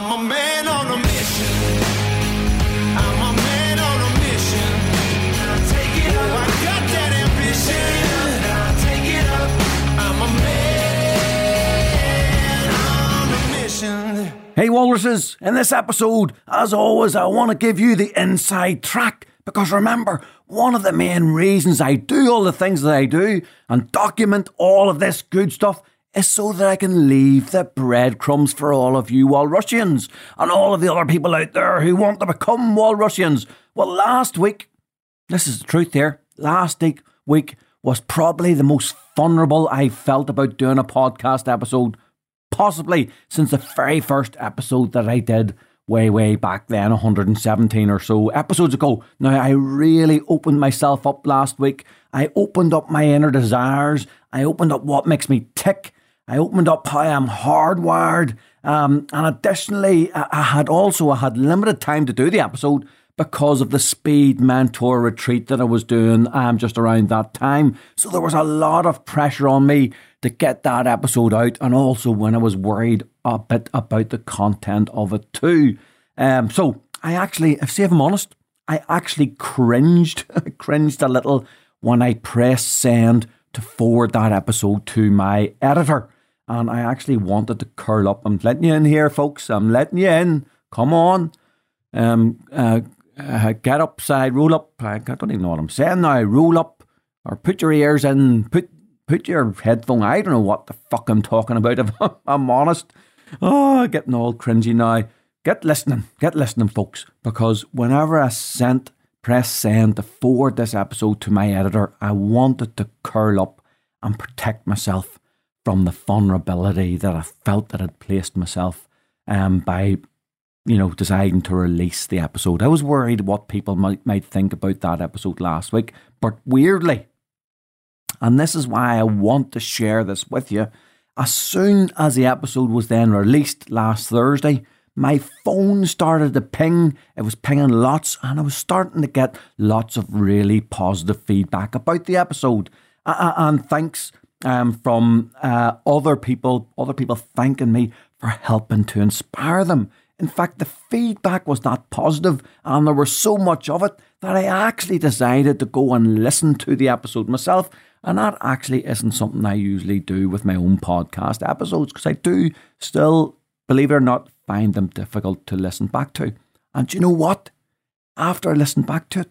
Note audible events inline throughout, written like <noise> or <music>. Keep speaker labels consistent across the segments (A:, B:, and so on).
A: I'm a man on a mission. I'm a man on a mission. Take it up. I got that ambition. Take it up. I'm a man on a mission.
B: Hey Walruses, in this episode, as always, I want to give you the inside track because remember, one of the main reasons I do all the things that I do and document all of this good stuff is so that I can leave the breadcrumbs for all of you Walrusians and all of the other people out there who want to become Walrusians. Well, last week, this is the truth here, last week, week was probably the most vulnerable I felt about doing a podcast episode possibly since the very first episode that I did way, way back then, 117 or so episodes ago. Now, I really opened myself up last week. I opened up my inner desires. I opened up what makes me tick. I opened up how I'm hardwired. Um, and additionally, I, had also I had limited time to do the episode because of the speed mentor retreat that I was doing um, just around that time. So there was a lot of pressure on me to get that episode out, and also when I was worried a bit about the content of it too. Um, so I actually, if I'm honest, I actually cringed, <laughs> cringed a little when I pressed send to forward that episode to my editor. And I actually wanted to curl up. I'm letting you in here, folks. I'm letting you in. Come on. Um, uh, uh, get upside, roll up. I don't even know what I'm saying now. Roll up or put your ears in, put put your headphone. I don't know what the fuck I'm talking about. <laughs> If I'm honest. Oh, getting all cringy now. Get listening, get listening, folks, because whenever I sent press send to forward this episode to my editor, I wanted to curl up and protect myself from the vulnerability that I felt that I'd placed myself um, by you know, deciding to release the episode. I was worried what people might might think about that episode last week, but weirdly, and this is why I want to share this with you. As soon as the episode was then released last Thursday, my phone started to ping. It was pinging lots, and I was starting to get lots of really positive feedback about the episode. And thanks um, from uh, other people, other people thanking me for helping to inspire them. In fact, the feedback was that positive, and there was so much of it that I actually decided to go and listen to the episode myself. And that actually isn't something I usually do with my own podcast episodes because I do still, believe it or not, find them difficult to listen back to. And you know what? After I listened back to it,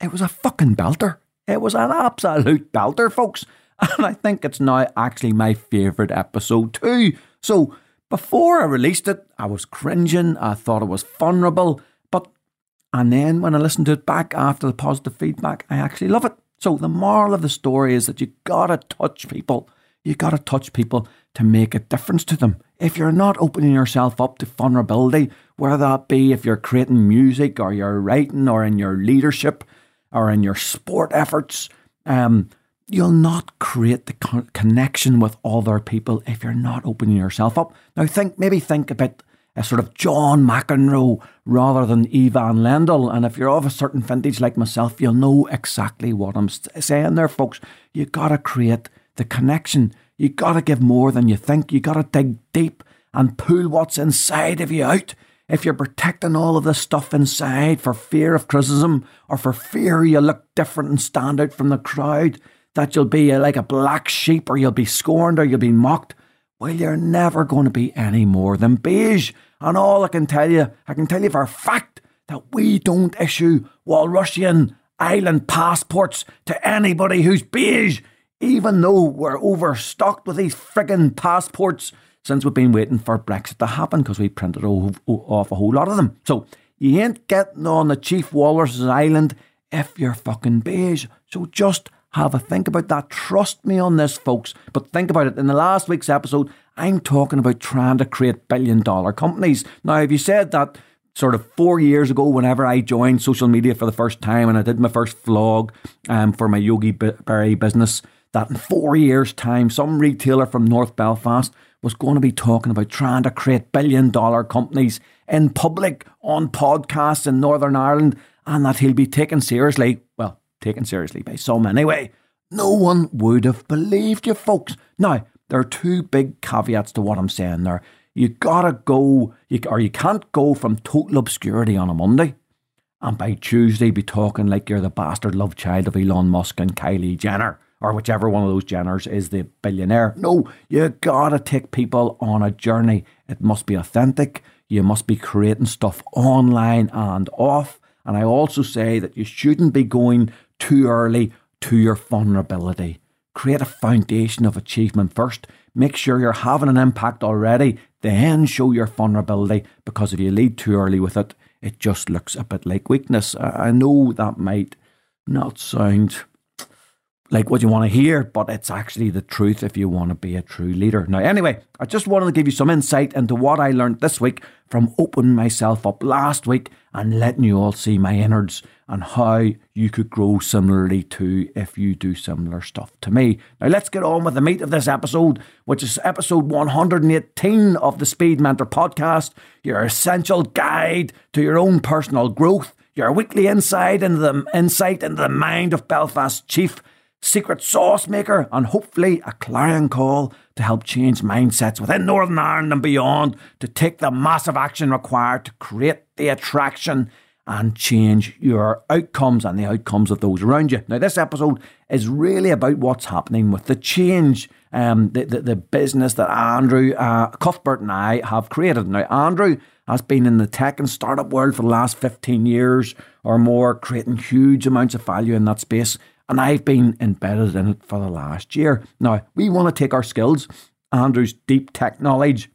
B: it was a fucking belter. It was an absolute belter, folks. And I think it's now actually my favourite episode too. So before I released it, I was cringing. I thought it was vulnerable. But, and then when I listened to it back after the positive feedback, I actually love it. So the moral of the story is that you gotta touch people. You gotta touch people to make a difference to them. If you're not opening yourself up to vulnerability, whether that be if you're creating music or you're writing or in your leadership or in your sport efforts, um, you'll not create the con- connection with other people if you're not opening yourself up. Now, think maybe think about a sort of John McEnroe rather than Ivan Lendl. And if you're of a certain vintage like myself, you'll know exactly what I'm saying there, folks. You gotta create the connection. You gotta give more than you think. You gotta dig deep and pull what's inside of you out. If you're protecting all of this stuff inside for fear of criticism or for fear you look different and stand out from the crowd, that you'll be uh, like a black sheep or you'll be scorned or you'll be mocked. Well, you're never going to be any more than beige. And all I can tell you, I can tell you for a fact that we don't issue Walrusian island passports to anybody who's beige, even though we're overstocked with these friggin' passports since we've been waiting for Brexit to happen because we printed off a whole lot of them. So you ain't getting on the Chief Walrus's Island if you're fucking beige. So just have a think about that. Trust me on this, folks. But think about it. In the last week's episode, I'm talking about trying to create billion dollar companies. Now, if you said that sort of four years ago, whenever I joined social media for the first time and I did my first vlog um, for my Yogi Berry business, that in four years' time, some retailer from North Belfast was going to be talking about trying to create billion dollar companies in public on podcasts in Northern Ireland and that he'll be taken seriously. Taken seriously by some anyway. No one would have believed you, folks. Now, there are two big caveats to what I'm saying there. You gotta go, you, or you can't go from total obscurity on a Monday and by Tuesday be talking like you're the bastard love child of Elon Musk and Kylie Jenner or whichever one of those Jenners is the billionaire. No, you gotta take people on a journey. It must be authentic. You must be creating stuff online and off. And I also say that you shouldn't be going too early to your vulnerability. Create a foundation of achievement first. Make sure you're having an impact already, then show your vulnerability because if you lead too early with it, it just looks a bit like weakness. I know that might not sound like what you want to hear, but it's actually the truth if you want to be a true leader. Now, anyway, I just wanted to give you some insight into what I learned this week from opening myself up last week and letting you all see my innards and how you could grow similarly too if you do similar stuff to me. Now, let's get on with the meat of this episode, which is episode 118 of the Speed Mentor podcast, your essential guide to your own personal growth, your weekly insight into the insight into the mind of Belfast Chief secret sauce maker, and hopefully a clarion call to help change mindsets within Northern Ireland and beyond to take the massive action required to create the attraction and change your outcomes and the outcomes of those around you. Now, this episode is really about what's happening with the change, um, the, the, the business that Andrew uh, Cuthbert and I have created. Now, Andrew has been in the tech and startup world for the last 15 years or more, creating huge amounts of value in that space and I've been embedded in it for the last year. Now, we want to take our skills, Andrew's deep tech knowledge.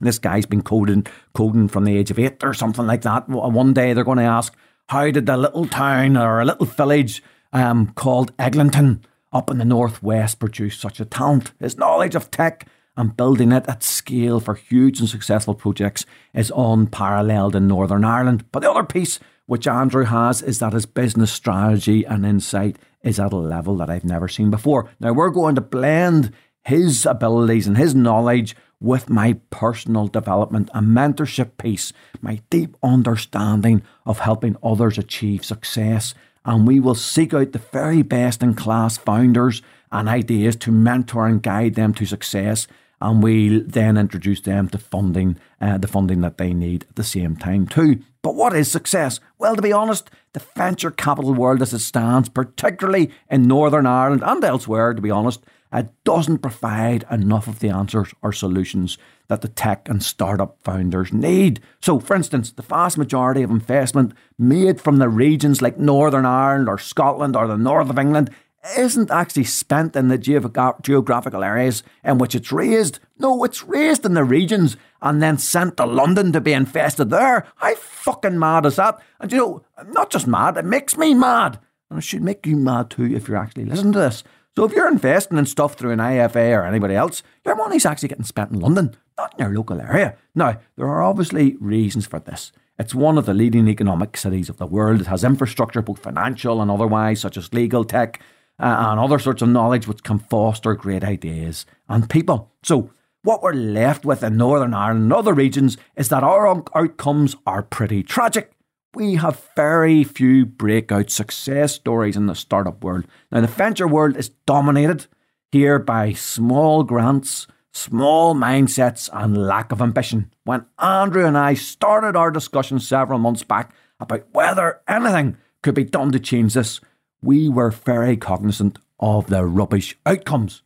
B: This guy's been coding, coding from the age of eight or something like that. One day they're going to ask, how did a little town or a little village um, called Eglinton up in the northwest produce such a talent? His knowledge of tech and building it at scale for huge and successful projects is unparalleled in Northern Ireland. But the other piece which Andrew has is that his business strategy and insight is at a level that I've never seen before. Now, we're going to blend his abilities and his knowledge with my personal development and mentorship piece, my deep understanding of helping others achieve success. And we will seek out the very best in class founders and ideas to mentor and guide them to success and we'll then introduce them to funding, uh, the funding that they need at the same time too. But what is success? Well, to be honest, the venture capital world as it stands, particularly in Northern Ireland and elsewhere, to be honest, it doesn't provide enough of the answers or solutions that the tech and startup founders need. So, for instance, the vast majority of investment made from the regions like Northern Ireland or Scotland or the north of England isn't actually spent in the geographical areas in which it's raised. No, it's raised in the regions and then sent to London to be infested there. How fucking mad is that? And you know, I'm not just mad, it makes me mad. And it should make you mad too if you're actually listening to this. So if you're investing in stuff through an IFA or anybody else, your money's actually getting spent in London, not in your local area. Now, there are obviously reasons for this. It's one of the leading economic cities of the world. It has infrastructure, both financial and otherwise, such as legal tech, uh, and other sorts of knowledge which can foster great ideas and people. So, what we're left with in Northern Ireland and other regions is that our outcomes are pretty tragic. We have very few breakout success stories in the startup world. Now, the venture world is dominated here by small grants, small mindsets, and lack of ambition. When Andrew and I started our discussion several months back about whether anything could be done to change this, we were very cognizant of the rubbish outcomes.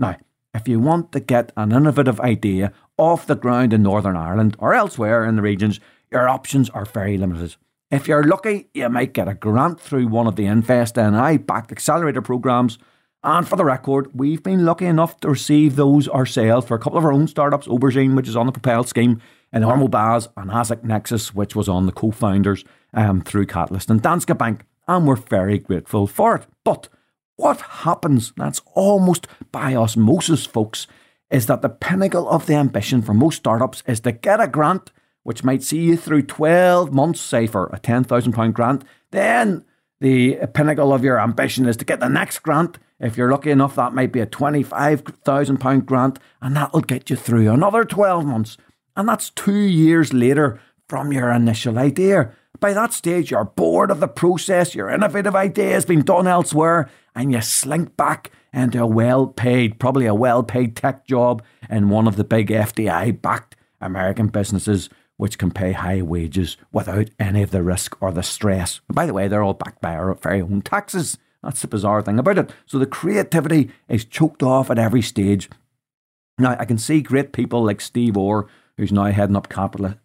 B: Now, if you want to get an innovative idea off the ground in Northern Ireland or elsewhere in the regions, your options are very limited. If you're lucky, you might get a grant through one of the Invest NI backed accelerator programs. And for the record, we've been lucky enough to receive those ourselves for a couple of our own startups, Aubergine, which is on the Propel scheme, and Ormo Baz and ASIC Nexus, which was on the co founders um, through Catalyst and Danske Bank and we're very grateful for it. But what happens, that's almost by osmosis, folks, is that the pinnacle of the ambition for most startups is to get a grant which might see you through 12 months, say for a £10,000 grant. Then the pinnacle of your ambition is to get the next grant. If you're lucky enough, that might be a £25,000 grant, and that'll get you through another 12 months. And that's two years later from your initial idea. By that stage, you're bored of the process, your innovative idea has been done elsewhere, and you slink back into a well paid, probably a well paid tech job in one of the big FDI backed American businesses which can pay high wages without any of the risk or the stress. And by the way, they're all backed by our very own taxes. That's the bizarre thing about it. So the creativity is choked off at every stage. Now, I can see great people like Steve Orr, who's now heading up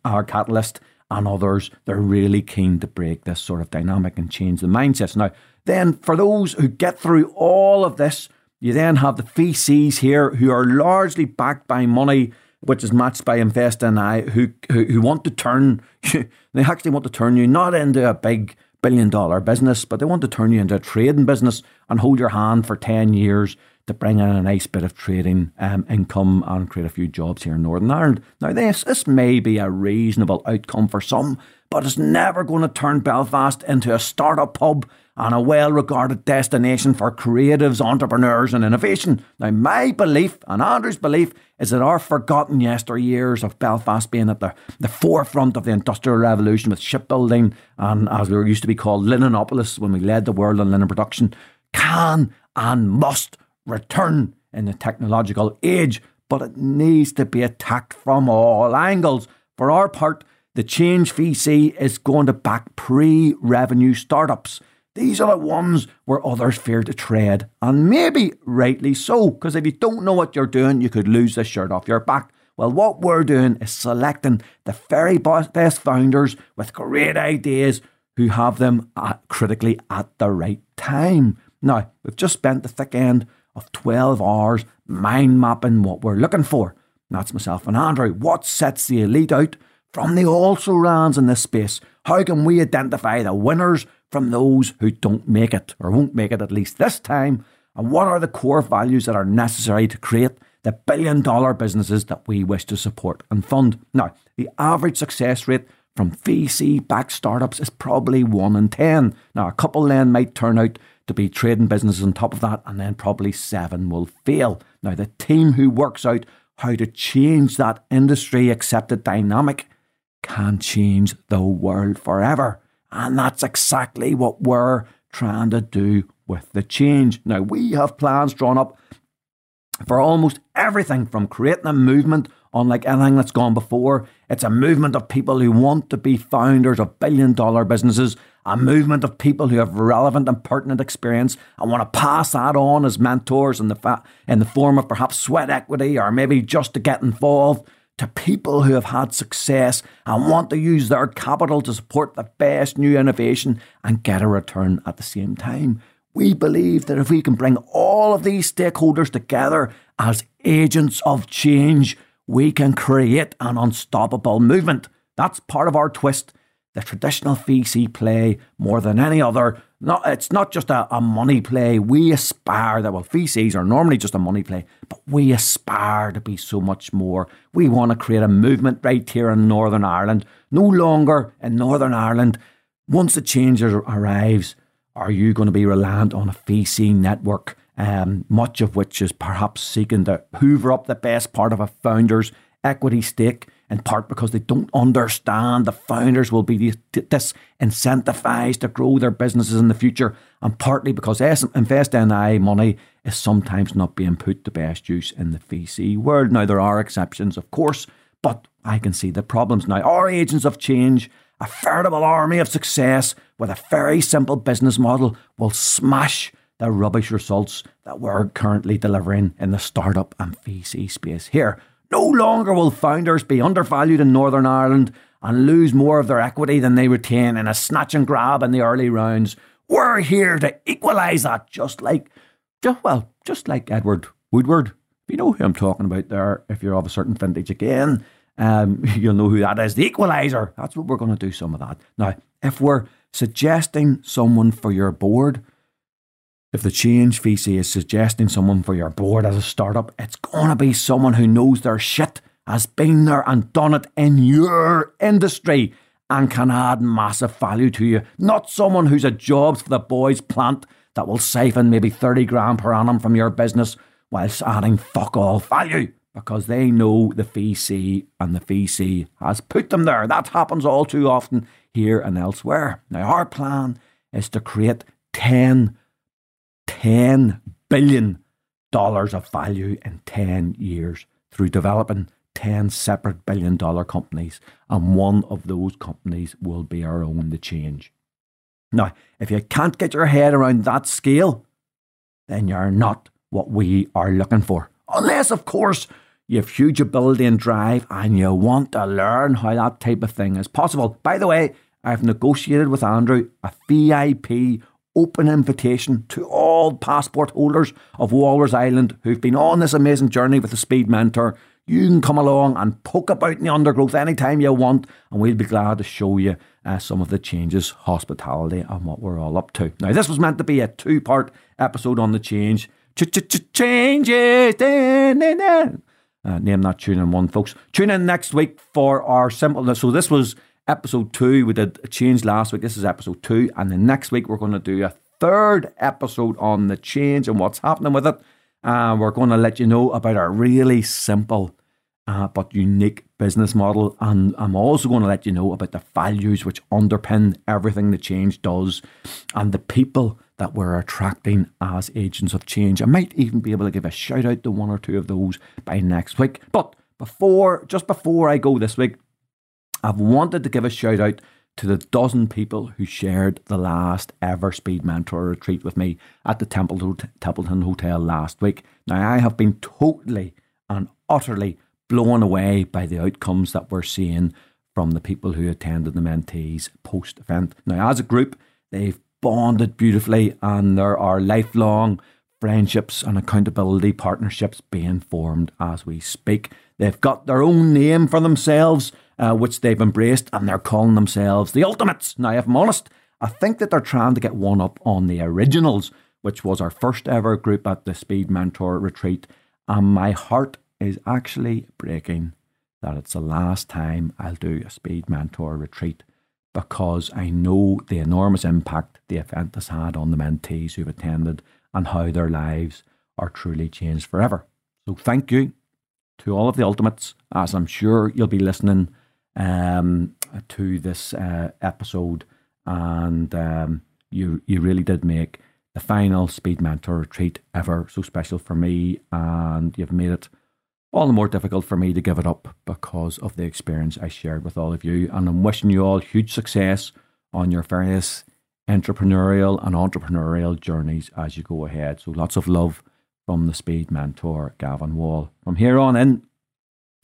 B: our Catalyst, and others. They're really keen to break this sort of dynamic and change the mindsets. Now, then, for those who get through all of this, you then have the VCs here who are largely backed by money which is matched by Invest NI, who, who, who want to turn you, <laughs> they actually want to turn you not into a big billion dollar business, but they want to turn you into a trading business and hold your hand for 10 years to bring in a nice bit of trading um, income and create a few jobs here in Northern Ireland. Now, this, this may be a reasonable outcome for some, but it's never going to turn Belfast into a startup hub and a well regarded destination for creatives, entrepreneurs, and innovation. Now, my belief and Andrew's belief is that our forgotten yesteryears of Belfast being at the, the forefront of the Industrial Revolution with shipbuilding and, as we used to be called, Linenopolis when we led the world in linen production, can and must return in the technological age, but it needs to be attacked from all angles. For our part, the Change VC is going to back pre revenue startups. These are the ones where others fear to tread, and maybe rightly so, because if you don't know what you're doing, you could lose the shirt off your back. Well, what we're doing is selecting the very best founders with great ideas who have them at, critically at the right time. Now, we've just spent the thick end of 12 hours mind mapping what we're looking for. That's myself and Andrew. What sets the elite out from the also rans in this space? How can we identify the winners from those who don't make it, or won't make it at least this time? And what are the core values that are necessary to create the billion dollar businesses that we wish to support and fund? Now, the average success rate from VC backed startups is probably 1 in 10. Now, a couple then might turn out to be trading businesses on top of that, and then probably seven will fail. Now, the team who works out how to change that industry accepted dynamic can change the world forever. And that's exactly what we're trying to do with the change. Now, we have plans drawn up for almost everything from creating a movement unlike anything that's gone before. It's a movement of people who want to be founders of billion dollar businesses, a movement of people who have relevant and pertinent experience and want to pass that on as mentors in the, fa- in the form of perhaps sweat equity or maybe just to get involved to people who have had success and want to use their capital to support the best new innovation and get a return at the same time. We believe that if we can bring all of these stakeholders together as agents of change, we can create an unstoppable movement. That's part of our twist the traditional VC play more than any other. Not, it's not just a, a, money play. We aspire that, well, VCs are normally just a money play, but we aspire to be so much more. We want to create a movement right here in Northern Ireland. No longer in Northern Ireland, once the change arrives, are you going to be reliant on a VC network, um, much of which is perhaps seeking to hoover up the best part of a founder's equity stake? In part because they don't understand the founders will be disincentivized to grow their businesses in the future, and partly because Invest NI money is sometimes not being put to best use in the VC world. Now, there are exceptions, of course, but I can see the problems now. Our agents of change, a veritable army of success with a very simple business model, will smash the rubbish results that we're currently delivering in the startup and VC space here. No longer will founders be undervalued in Northern Ireland and lose more of their equity than they retain in a snatch and grab in the early rounds. We're here to equalise that, just like, just, well, just like Edward Woodward. You know who I'm talking about there. If you're of a certain vintage again, um, <laughs> you'll know who that is. The equaliser. That's what we're going to do. Some of that now. If we're suggesting someone for your board, if the change VC is suggesting someone for your board as a startup, it's going to be someone who knows their shit, has been there and done it in your industry, and can add massive value to you. Not someone who's a jobs for the boys plant that will siphon maybe 30 grand per annum from your business whilst adding fuck all value. because they know the VC and the VC has put them there. That happens all too often here and elsewhere. Now, our plan is to create 10, 10 billion dollars of value in 10 years through developing 10 separate billion dollar companies. And one of those companies will be our own, The Change. Now, if you can't get your head around that scale, then you're not what we are looking for. Unless, of course, you have huge ability and drive and you want to learn how that type of thing is possible. By the way, I've negotiated with Andrew a VIP open invitation to all passport holders of Walrus Island who've been on this amazing journey with the Speed Mentor. You can come along and poke about in the undergrowth anytime you want, and we'll be glad to show you uh, some of the changes, hospitality, and what we're all up to. Now, this was meant to be a two part episode on the change. Changes. Uh, name that tune in one, folks. Tune in next week for our simple. So this was episode two. We did a change last week. This is episode two, and the next week we're going to do a third episode on the change and what's happening with it. Uh, we're going to let you know about a really simple uh, but unique business model. And I'm also going to let you know about the values which underpin everything the change does and the people that we're attracting as agents of change. I might even be able to give a shout out to one or two of those by next week. But before, just before I go this week, I've wanted to give a shout out to the dozen people who shared the last ever Speed Mentor retreat with me at the Templeton Hotel last week. Now, I have been totally and utterly blown away by the outcomes that we're seeing from the people who attended the mentees post event. Now, as a group, they've bonded beautifully, and there are lifelong friendships and accountability partnerships being formed as we speak. They've got their own name for themselves, uh, which they've embraced, and they're calling themselves the Ultimates. Now, if I'm honest, I think that they're trying to get one up on the originals, which was our first ever group at the Speed Mentor retreat. And my heart is actually breaking that it's the last time I'll do a Speed Mentor retreat because I know the enormous impact the event has had on the mentees who've attended and how their lives are truly changed forever. So thank you to all of the ultimates, as I'm sure you'll be listening um, to this uh, episode, and um, you you really did make the final Speed Mentor retreat ever so special for me, and you've made it all the more difficult for me to give it up because of the experience I shared with all of you. And I'm wishing you all huge success on your various entrepreneurial and entrepreneurial journeys as you go ahead. So lots of love from the Speed Mentor, Gavan Wall. From here on in,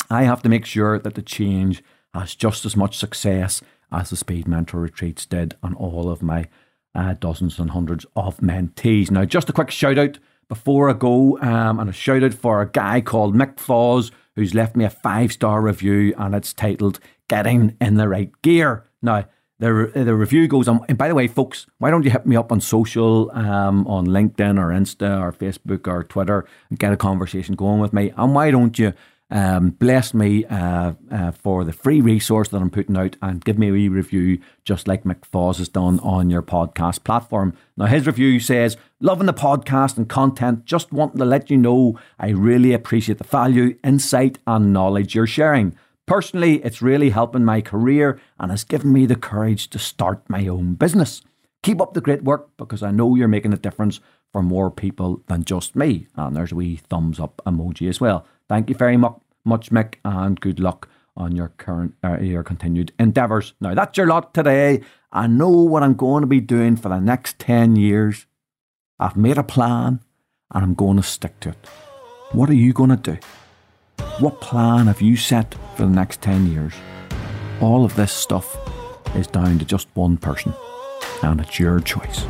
B: I have to make sure that the change has just as much success as the Speed Mentor retreats did on all of my uh, dozens and hundreds of mentees. Now, just a quick shout out before I go, um, and a shout out for a guy called Mick Foz who's left me a five star review, and it's titled "Getting in the Right Gear." Now, the the review goes on. And by the way, folks, why don't you hit me up on social, um, on LinkedIn or Insta or Facebook or Twitter, and get a conversation going with me? And why don't you um, bless me uh, uh, for the free resource that I'm putting out and give me a wee review, just like McFaws has done on your podcast platform. Now, his review says, Loving the podcast and content, just wanting to let you know I really appreciate the value, insight, and knowledge you're sharing. Personally, it's really helping my career and has given me the courage to start my own business. Keep up the great work because I know you're making a difference for more people than just me. And there's a wee thumbs up emoji as well. Thank you very much, much Mick, and good luck on your current uh, your continued endeavours. Now that's your lot today. I know what I'm going to be doing for the next ten years. I've made a plan, and I'm going to stick to it. What are you going to do? What plan have you set for the next ten years? All of this stuff is down to just one person, and it's your choice.